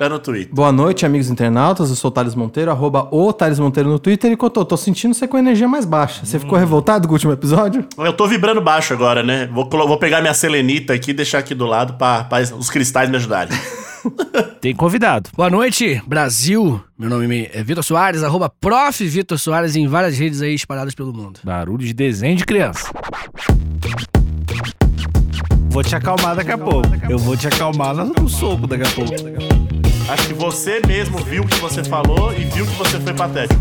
no Twitter. Boa noite, amigos internautas. Eu sou o Thales Monteiro, arroba o Thales Monteiro no Twitter. E Cotô, tô sentindo você com energia mais baixa. Você ficou revoltado com o último episódio? Eu tô vibrando baixo agora, né? Vou, vou pegar minha selenita aqui e deixar aqui do lado pra, pra os cristais me ajudarem. Tem convidado. Boa noite, Brasil. Meu nome é Vitor Soares, arroba prof. Vitor Soares em várias redes aí espalhadas pelo mundo. Barulho de desenho de criança. Vou te acalmar daqui a pouco. Eu vou te acalmar no no soco daqui a pouco. Acho que você mesmo viu o que você falou e viu que você foi patético.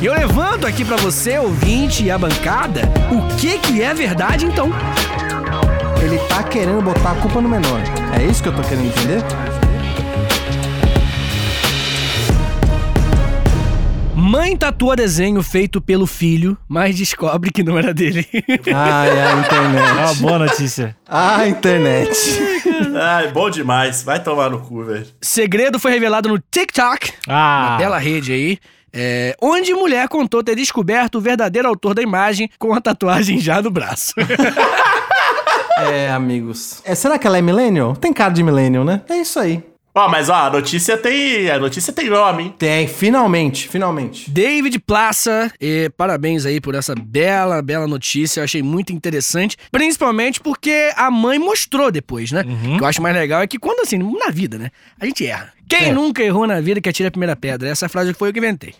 E eu levanto aqui pra você, ouvinte e a bancada, o que que é verdade então? Ele tá querendo botar a culpa no menor. É isso que eu tô querendo entender? Mãe tatua desenho feito pelo filho, mas descobre que não era dele. Ai, a É uma internet. boa notícia. A internet. Ai, bom demais. Vai tomar no cu, velho. Segredo foi revelado no TikTok, Ah, uma bela rede aí, é, onde mulher contou ter descoberto o verdadeiro autor da imagem com a tatuagem já no braço. É, amigos. É, será que ela é millennial? Tem cara de millennial, né? É isso aí. Ó, mas ó, a notícia tem. A notícia tem nome, hein? Tem, finalmente, finalmente. David Plaça, e parabéns aí por essa bela, bela notícia. Eu achei muito interessante, principalmente porque a mãe mostrou depois, né? O que eu acho mais legal é que quando, assim, na vida, né? A gente erra. Quem É. nunca errou na vida que atira a primeira pedra? Essa frase foi eu que inventei.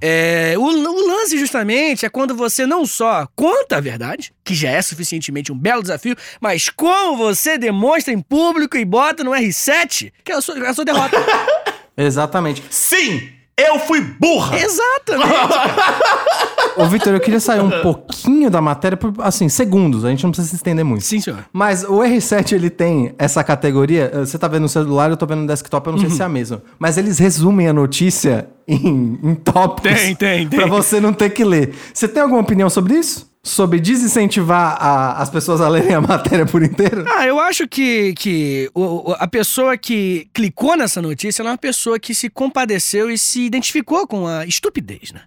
É, o, o lance, justamente, é quando você não só conta a verdade, que já é suficientemente um belo desafio, mas como você demonstra em público e bota no R7, que é a sua, a sua derrota. Exatamente. Sim! Eu fui burra! Exatamente. Ô, Vitor, eu queria sair um pouquinho da matéria por, assim, segundos. A gente não precisa se estender muito. Sim, senhor. Mas o R7 ele tem essa categoria. eh, Você tá vendo no celular, eu tô vendo no desktop, eu não sei se é a mesma. Mas eles resumem a notícia em, em tópicos. Tem, tem, tem. Pra você não ter que ler. Você tem alguma opinião sobre isso? Sobre desincentivar a- as pessoas a lerem a matéria por inteiro? Ah, eu acho que, que o- a pessoa que clicou nessa notícia é uma pessoa que se compadeceu e se identificou com a estupidez, né?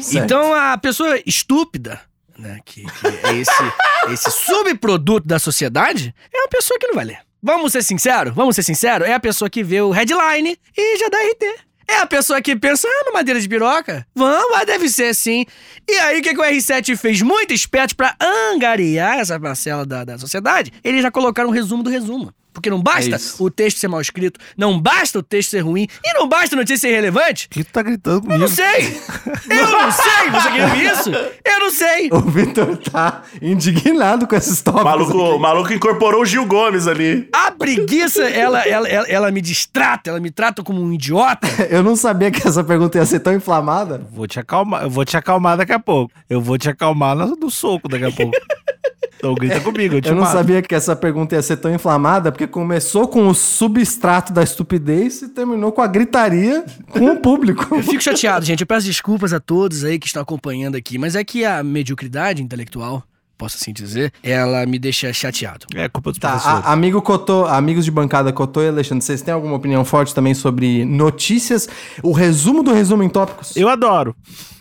Certo. Então a pessoa estúpida, né, que, que é esse, esse subproduto da sociedade, é uma pessoa que não vai ler. Vamos ser sinceros? Vamos ser sinceros? É a pessoa que vê o headline e já dá RT. É a pessoa que pensa, ah, uma madeira de piroca? Vamos, ah, deve ser sim. E aí, o que, que o R7 fez? Muito esperto pra angariar essa parcela da, da sociedade, eles já colocaram um resumo do resumo. Porque não basta É o texto ser mal escrito, não basta o texto ser ruim, e não basta a notícia ser irrelevante. o que tu tá gritando Eu comigo? não sei! Eu não sei! Você quer ouvir isso? Eu não sei! O Vitor tá indignado com esses tópicos. maluco, aqui. maluco incorporou o Gil Gomes ali. A preguiça, ela, ela, ela, ela me distrata, ela me trata como um idiota. Eu não sabia que essa pergunta ia ser tão inflamada. Vou te acalmar, eu vou te acalmar daqui a pouco. Eu vou te acalmar no, no soco daqui a pouco. Então grita comigo, eu te Eu não mato. sabia que essa pergunta ia ser tão inflamada, porque começou com o substrato da estupidez e terminou com a gritaria com o público. Eu fico chateado, gente. Eu peço desculpas a todos aí que estão acompanhando aqui, mas é que a mediocridade intelectual, posso assim dizer, ela me deixa chateado. É culpa dos Tá, professores. a- amigo Cotô, amigos de bancada Cotô e Alexandre, vocês têm alguma opinião forte também sobre notícias? O resumo do resumo em tópicos? Eu adoro.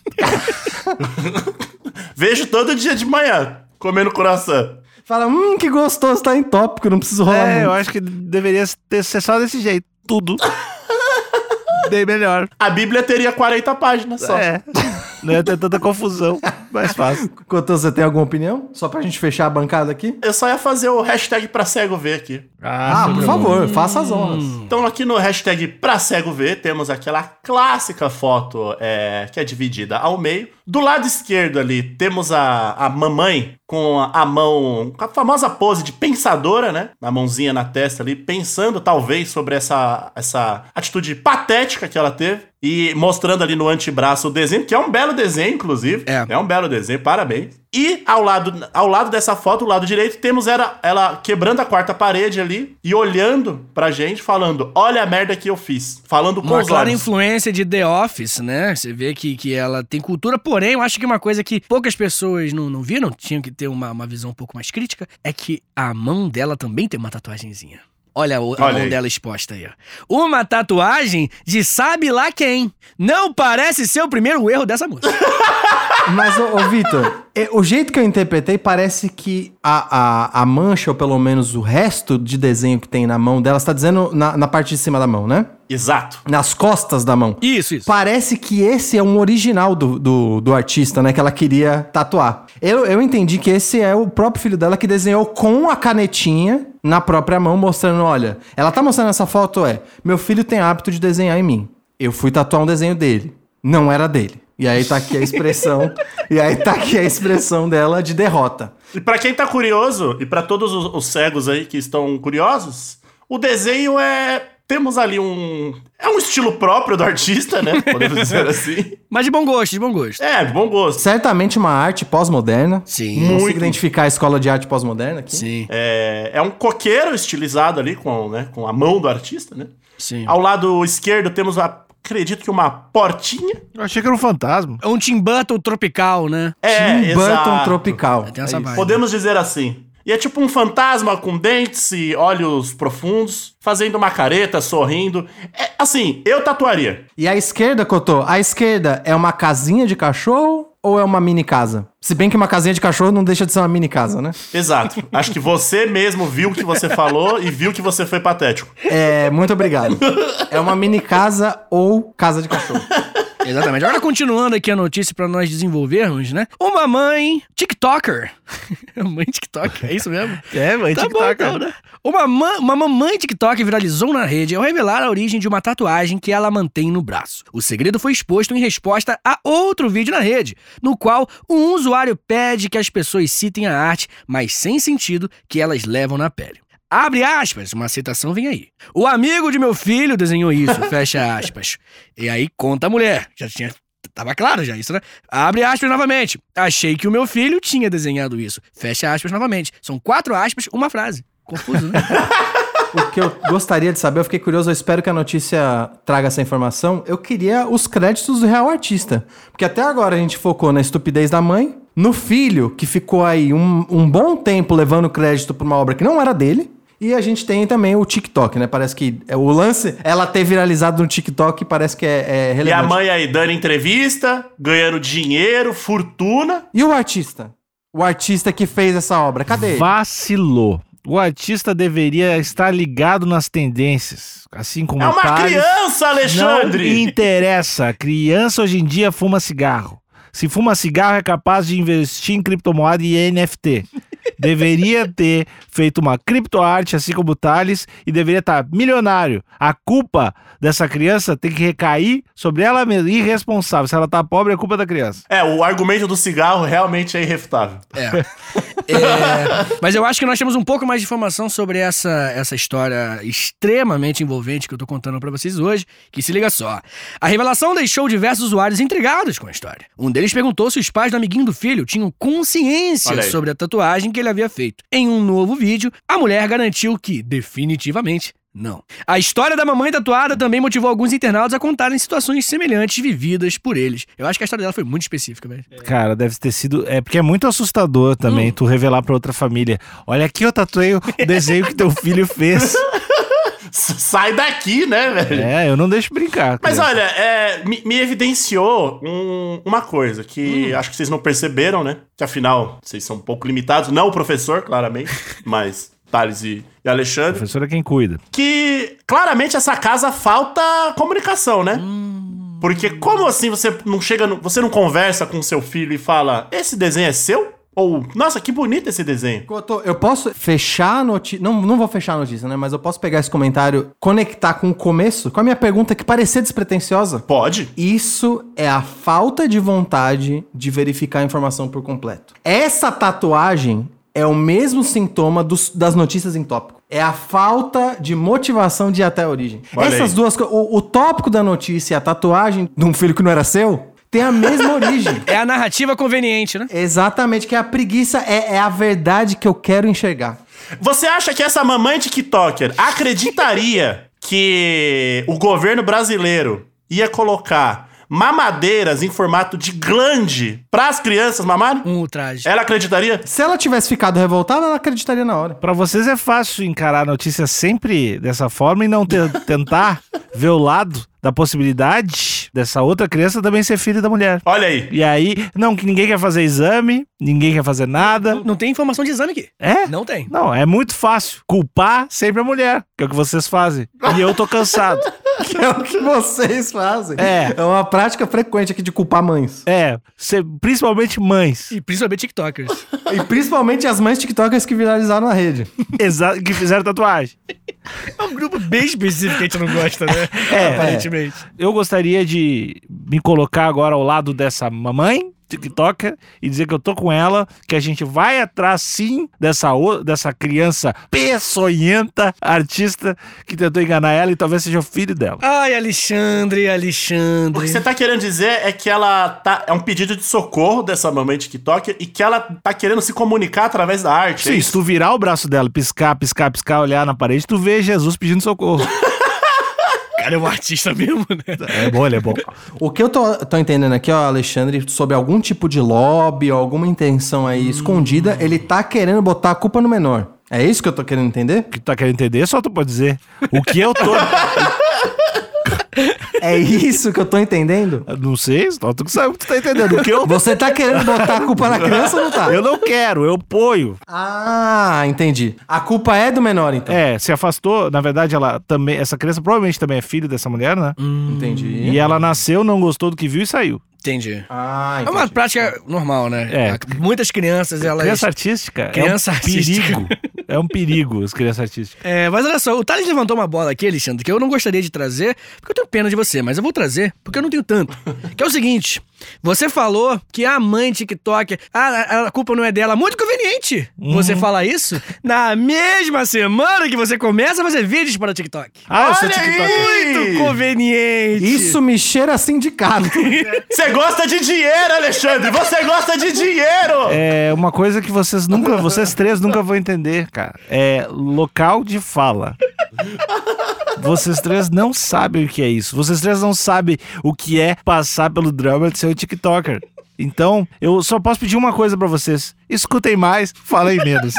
Vejo todo dia de manhã, comendo coração. Fala, hum, que gostoso, tá em tópico, não preciso rolar É, muito. eu acho que deveria ter, ser só desse jeito. Tudo. Bem melhor. A Bíblia teria 40 páginas só. É. Não ia ter tanta confusão. Mais fácil. Cotô, você tem alguma opinião? Só pra gente fechar a bancada aqui? Eu só ia fazer o hashtag pra cego ver aqui. Ah, por sempre favor, faça as honras. Então aqui no hashtag pra cego ver, temos aquela clássica foto é, que é dividida ao meio. Do lado esquerdo ali, temos a, a mamãe com a, a mão, com a famosa pose de pensadora, né? A mãozinha na testa ali, pensando talvez sobre essa, essa atitude patética que ela teve. E mostrando ali no antebraço o desenho, que é um belo desenho, inclusive. É. é um belo desenho, parabéns. E ao lado, ao lado dessa foto, o lado direito, temos ela, ela quebrando a quarta parede ali e olhando pra gente, falando: Olha a merda que eu fiz. Falando com Uma os clara olhos. influência de The Office, né? Você vê que, que ela tem cultura, porém, eu acho que uma coisa que poucas pessoas não, não viram, tinham que ter uma, uma visão um pouco mais crítica, é que a mão dela também tem uma tatuagenzinha. Olha a Olha mão aí. dela exposta aí, ó. Uma tatuagem de sabe lá quem. Não parece ser o primeiro erro dessa música. Mas, ô, ô Vitor, é, o jeito que eu interpretei parece que a, a, a mancha, ou pelo menos o resto de desenho que tem na mão dela, você tá dizendo na, na parte de cima da mão, né? Exato. Nas costas da mão. Isso, isso. Parece que esse é um original do, do, do artista, né? Que ela queria tatuar. Eu, eu entendi que esse é o próprio filho dela que desenhou com a canetinha na própria mão, mostrando: olha, ela tá mostrando essa foto, é. Meu filho tem hábito de desenhar em mim. Eu fui tatuar um desenho dele. Não era dele. E aí tá aqui a expressão. e aí tá aqui a expressão dela de derrota. E pra quem tá curioso, e pra todos os, os cegos aí que estão curiosos, o desenho é. Temos ali um. É um estilo próprio do artista, né? Podemos dizer assim. Mas de bom gosto, de bom gosto. É, de bom gosto. Certamente uma arte pós-moderna. Sim. Não consigo Muito. identificar a escola de arte pós-moderna aqui. Sim, É, é um coqueiro estilizado ali com, né, com a mão do artista, né? sim. Ao lado esquerdo temos, a, acredito que uma portinha. Eu achei que era um fantasma. É um Tim Burton tropical, né? É, Tim Burton exato. tropical. Tem essa É vibe. Podemos dizer assim. E é tipo um fantasma com dentes e olhos profundos, fazendo uma careta, sorrindo. É, assim, eu tatuaria. E a esquerda, Cotô? A esquerda é uma casinha de cachorro ou é uma mini casa? Se bem que uma casinha de cachorro não deixa de ser uma mini casa, né? Exato. Acho que você mesmo viu o que você falou e viu que você foi patético. É, muito obrigado. É uma mini casa ou casa de cachorro. Exatamente. Agora, continuando aqui a notícia pra nós desenvolvermos, né? Uma mãe TikToker. mãe TikToker, é isso mesmo? É, mãe, Tá bom, então, né? Uma, ma- uma mamãe TikTok viralizou na rede ao revelar a origem de uma tatuagem que ela mantém no braço. O segredo foi exposto em resposta a outro vídeo na rede, no qual um usuário pede que as pessoas citem a arte, mas sem sentido, que elas levam na pele. Abre aspas, uma citação vem aí. O amigo de meu filho desenhou isso, fecha aspas. E aí conta a mulher. Já tinha. Tava claro já isso, né? Abre aspas novamente. Achei que o meu filho tinha desenhado isso. Fecha aspas novamente. São quatro aspas, uma frase. Confuso, né? O que eu gostaria de saber, eu fiquei curioso, eu espero que a notícia traga essa informação. Eu queria os créditos do real artista. Porque até agora a gente focou na estupidez da mãe, no filho, que ficou aí um, um bom tempo levando crédito pra uma obra que não era dele. E a gente tem também o TikTok, né? Parece que é o lance, ela ter viralizado no TikTok parece que é, é E a relevante. mãe aí dando entrevista, ganhando dinheiro, fortuna. E o artista? O artista que fez essa obra, cadê ele? Vacilou. O artista deveria estar ligado nas tendências, assim como É uma Thales. criança, Não Alexandre! interessa. A criança hoje em dia fuma cigarro. Se fuma cigarro, é capaz de investir em criptomoeda e NFT. Deveria ter feito uma criptoarte, assim como o Thales, e deveria estar milionário. A culpa dessa criança tem que recair sobre ela mesma, irresponsável. Se ela tá pobre, é culpa da criança. É, o argumento do cigarro realmente é irrefutável. É. É, Mas eu acho que nós temos um pouco mais de informação sobre essa, essa história extremamente envolvente que eu tô contando pra vocês hoje, que se liga só. A revelação deixou diversos usuários intrigados com a história. Um deles perguntou se os pais do amiguinho do filho tinham consciência sobre a tatuagem que ele havia feito. Em um novo vídeo, a mulher garantiu que, definitivamente, não. A história da mamãe tatuada também motivou alguns internautas a contarem situações semelhantes vividas por eles. Eu acho que a história dela foi muito específica, velho. Cara, deve ter sido. É porque é muito assustador também tu revelar pra outra família. Olha aqui, eu tatuei o desenho que teu filho fez. Sai daqui, né, velho? É, eu não deixo brincar. Mas criança. olha, é, me, me evidenciou um- uma coisa que acho que vocês não perceberam, né? Que afinal, vocês são um pouco limitados. Não o professor, claramente, mas Thales e, e O Alexandre. professor é quem cuida. Que claramente essa casa falta comunicação, né? Porque como assim você não chega, no- você não conversa com seu filho e fala: "Esse desenho é seu?" Ou "Nossa, que bonito esse desenho". Cotô, eu posso fechar a notícia. Não, não vou fechar a notícia, né? Mas eu posso pegar esse comentário, conectar com o começo, com a minha pergunta que parecia despretensiosa. Pode? Isso é a falta de vontade de verificar a informação por completo. Essa tatuagem é o mesmo sintoma dos- das notícias em tópico. É a falta de motivação de ir até a origem. Olha Essas aí. duas coisas. O, o tópico da notícia e a tatuagem de um filho que não era seu tem a mesma origem. É a narrativa conveniente, né? Exatamente, que a preguiça é, é a verdade que eu quero enxergar. Você acha que essa mamãe TikToker acreditaria que o governo brasileiro ia colocar mamadeiras em formato de glande para as crianças mamarem? Um ultraje. Ela acreditaria? Se ela tivesse ficado revoltada, ela acreditaria na hora. Pra vocês é fácil encarar a notícia sempre dessa forma e não te- tentar ver o lado da possibilidade dessa outra criança também ser filho da mulher. Olha aí. E aí, não, que ninguém quer fazer exame, ninguém quer fazer nada. Não tem informação de exame aqui. É? Não tem. Não, é muito fácil. Culpar sempre a mulher, que é o que vocês fazem. E eu tô cansado. Que é o que vocês fazem. É. É uma prática frequente aqui de culpar mães. É, cê- principalmente mães. E principalmente TikTokers. E principalmente as mães tiktokers que viralizaram na rede. Exa que fizeram tatuagem. É um grupo bem específico que a gente não gosta, né? É, Aparentemente. Eu gostaria de me colocar agora ao lado dessa mamãe TikToker e dizer que eu tô com ela, que a gente vai atrás sim dessa, dessa criança peçonhenta artista que tentou enganar ela e talvez seja o filho dela. Ai, Alexandre, O que Alexandre. você tá querendo dizer é que ela tá. É um pedido de socorro dessa mamãe TikToker e que ela tá querendo se comunicar através da arte. é Sim, isso? se tu virar o braço dela, piscar, piscar, piscar, olhar na parede, tu vê Jesus pedindo socorro. Cara é um artista mesmo, né? é bom, ele é bom. O que eu tô, tô entendendo aqui, ó, Alexandre, sobre algum tipo de lobby, alguma intenção aí escondida, ele tá querendo botar a culpa no menor. É isso que eu tô querendo entender? O que tu tá querendo entender, só tu pode dizer. O que eu tô. É isso que eu tô entendendo? não sei, só tu que sabe o que tu tá entendendo. Que eu. Você tá querendo botar a culpa na criança ou não tá? Eu não quero, eu ponho. Ah, entendi. A culpa é do menor, então. É, se afastou. Na verdade, ela também. Essa criança provavelmente também é filho dessa mulher, né? Entendi. E ela nasceu, não gostou do que viu e saiu. Entendi. Ah, É entendi. uma prática normal, né? É. Muitas crianças, elas. Criança artística Criança é um artística. perigo. É um perigo as crianças artísticas. É, mas olha só, o Thales levantou uma bola aqui, Alexandre, que eu não gostaria de trazer, porque eu tenho pena de você, mas eu vou trazer, porque eu não tenho tanto. Que é o seguinte: você falou que a mãe TikTok, ah, a, a culpa não é dela. Muito conveniente você falar isso na mesma semana que você começa a fazer vídeos para o TikTok. Ah, eu sou aí! Muito conveniente. Isso me cheira a sindicato. Você gosta de dinheiro, Alexandre! Você gosta de dinheiro! É uma coisa que vocês nunca, vocês três nunca vão entender, É local de fala. Vocês três não sabem o que é isso. Vocês três não sabem o que é passar pelo drama de ser um TikToker. Então, eu só posso pedir uma coisa pra vocês. Escutem mais, falem menos.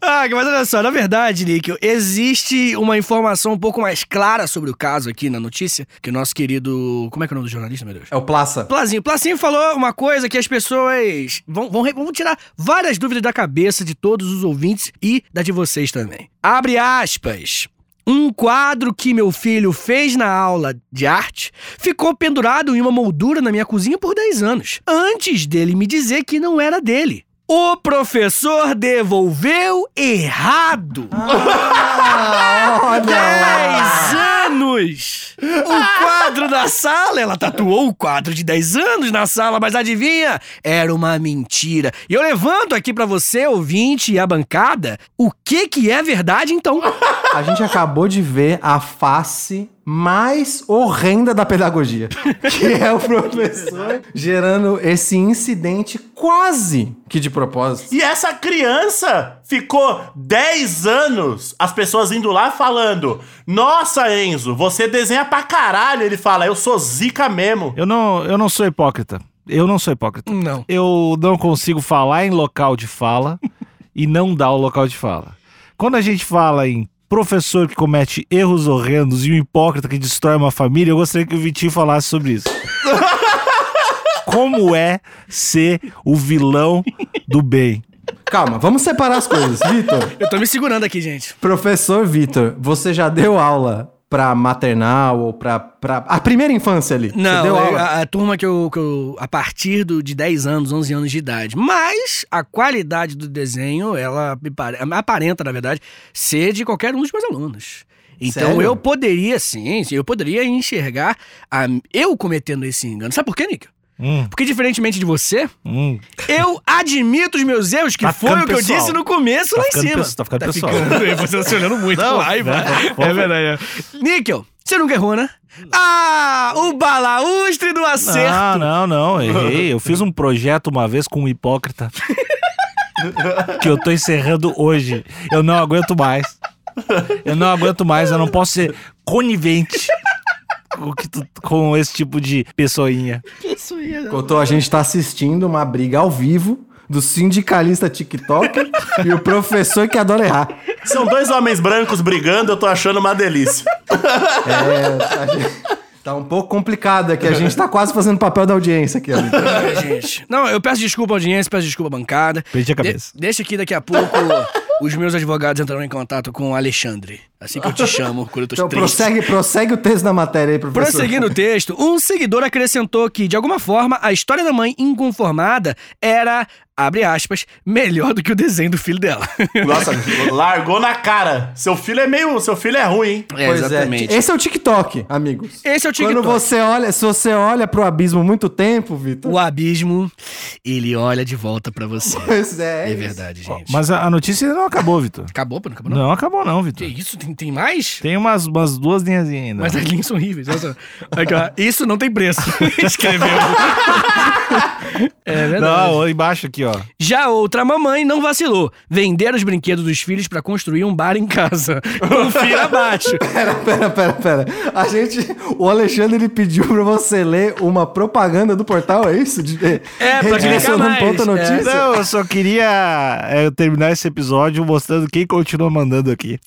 Ah, mas olha só, na verdade, Níquel, existe uma informação um pouco mais clara sobre o caso aqui na notícia, que o nosso querido. Como é que é o nome do jornalista, meu Deus? É o Plaça. Plazinho. Plazinho falou uma coisa que as pessoas vão, vão, vão tirar várias dúvidas da cabeça de todos os ouvintes e da de vocês também. Abre aspas. Um quadro que meu filho fez na aula de arte ficou pendurado em uma moldura na minha cozinha por 10 anos, antes dele me dizer que não era dele. O professor devolveu errado. Ah, olha 10 lá. anos! O quadro da sala, ela tatuou o quadro de 10 anos na sala, mas adivinha? Era uma mentira. E eu levanto aqui pra você, ouvinte e a bancada, o que que é verdade então? A gente acabou de ver a face mais horrenda da pedagogia, que é o professor gerando esse incidente quase que de propósito. E essa criança ficou 10 anos, as pessoas indo lá falando: Nossa, Enzo, você desenha pra caralho. Ele fala: Eu sou zica mesmo. Eu não, eu não sou hipócrita. Eu não sou hipócrita. Não. Eu não consigo falar em local de fala e não dar o local de fala. Quando a gente fala em professor que comete erros horrendos e um hipócrita que destrói uma família, eu gostaria que o Vitinho falasse sobre isso. Como é ser o vilão do bem? Calma, vamos separar as coisas. Vitor, Eu tô me segurando aqui, gente. professor Vitor, você já deu aula pra maternal ou pra, pra... A primeira infância ali? Não, aula? a, a turma que eu, que eu. A partir do, de 10 anos, 11 anos de idade. Mas a qualidade do desenho, ela aparenta, na verdade, ser de qualquer um dos meus alunos. Então Sério? eu poderia, sim, sim, eu poderia enxergar a- eu cometendo esse engano. Sabe por quê, Nick? Hum, Porque, diferentemente de você, hum. eu admito os meus erros, que Tá foi o que eu pessoal. disse no começo Tá lá em cima. tá ficando pessoal. ficando- você tá se olhando muito Não, raiva. né? É verdade. Níquel, Você nunca errou, né? Ah, o balaustre do acerto. Não, não, não, errei. Eu fiz um projeto uma vez com um hipócrita. que eu tô encerrando hoje. Eu não aguento mais. Eu não aguento mais, eu não posso ser conivente com, que tu- com esse tipo de pessoinha. Isso aí, é- Cotô, a gente tá assistindo uma briga ao vivo do sindicalista TikTok e o professor que adora errar. São dois homens brancos brigando, eu tô achando uma delícia. É, a gente- tá um pouco complicado aqui. A gente tá quase fazendo papel da audiência aqui. Amigo. Ai, gente. Não, eu peço desculpa à audiência, peço desculpa à bancada. Perdi a cabeça. De- deixa aqui daqui a pouco os meus advogados entrarão em contato com o Alexandre. Assim que eu te chamo quando eu tô Então triste. prossegue, prossegue o texto da matéria aí, professor. Prosseguindo o texto, um seguidor acrescentou que, de alguma forma, a história da mãe inconformada era, abre aspas, melhor do que o desenho do filho dela. Nossa, largou na cara. Seu filho é meio. Seu filho é ruim, hein? É, Pois exatamente. É. Esse é o TikTok, amigos. Esse é o TikTok. Quando você olha, se você olha pro abismo muito tempo, Vitor. O abismo, ele olha de volta pra você. Pois é. É isso. verdade, gente. Mas a, notícia ainda não acabou, Vitor. Acabou, pô, não acabou não? Não acabou, não, Que Vitor. isso? Tem, tem mais? Tem umas, umas duas linhas ainda. Mas as linhas são horríveis. Só. Aqui, ó. Isso não tem preço. Escreveu. é verdade. Não, embaixo aqui, ó. Já outra mamãe não vacilou. Vender os brinquedos dos filhos pra construir um bar em casa. Confira abaixo. Pera, pera, pera, pera. A gente. O Alexandre ele pediu pra você ler uma propaganda do portal, é isso? De, É, pra mais. ponta notícia. Não, eu só queria é, terminar esse episódio mostrando quem continua mandando aqui.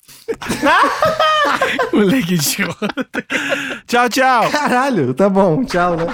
Moleque idiota. Tchau, tchau. Caralho, tá bom, tchau, né?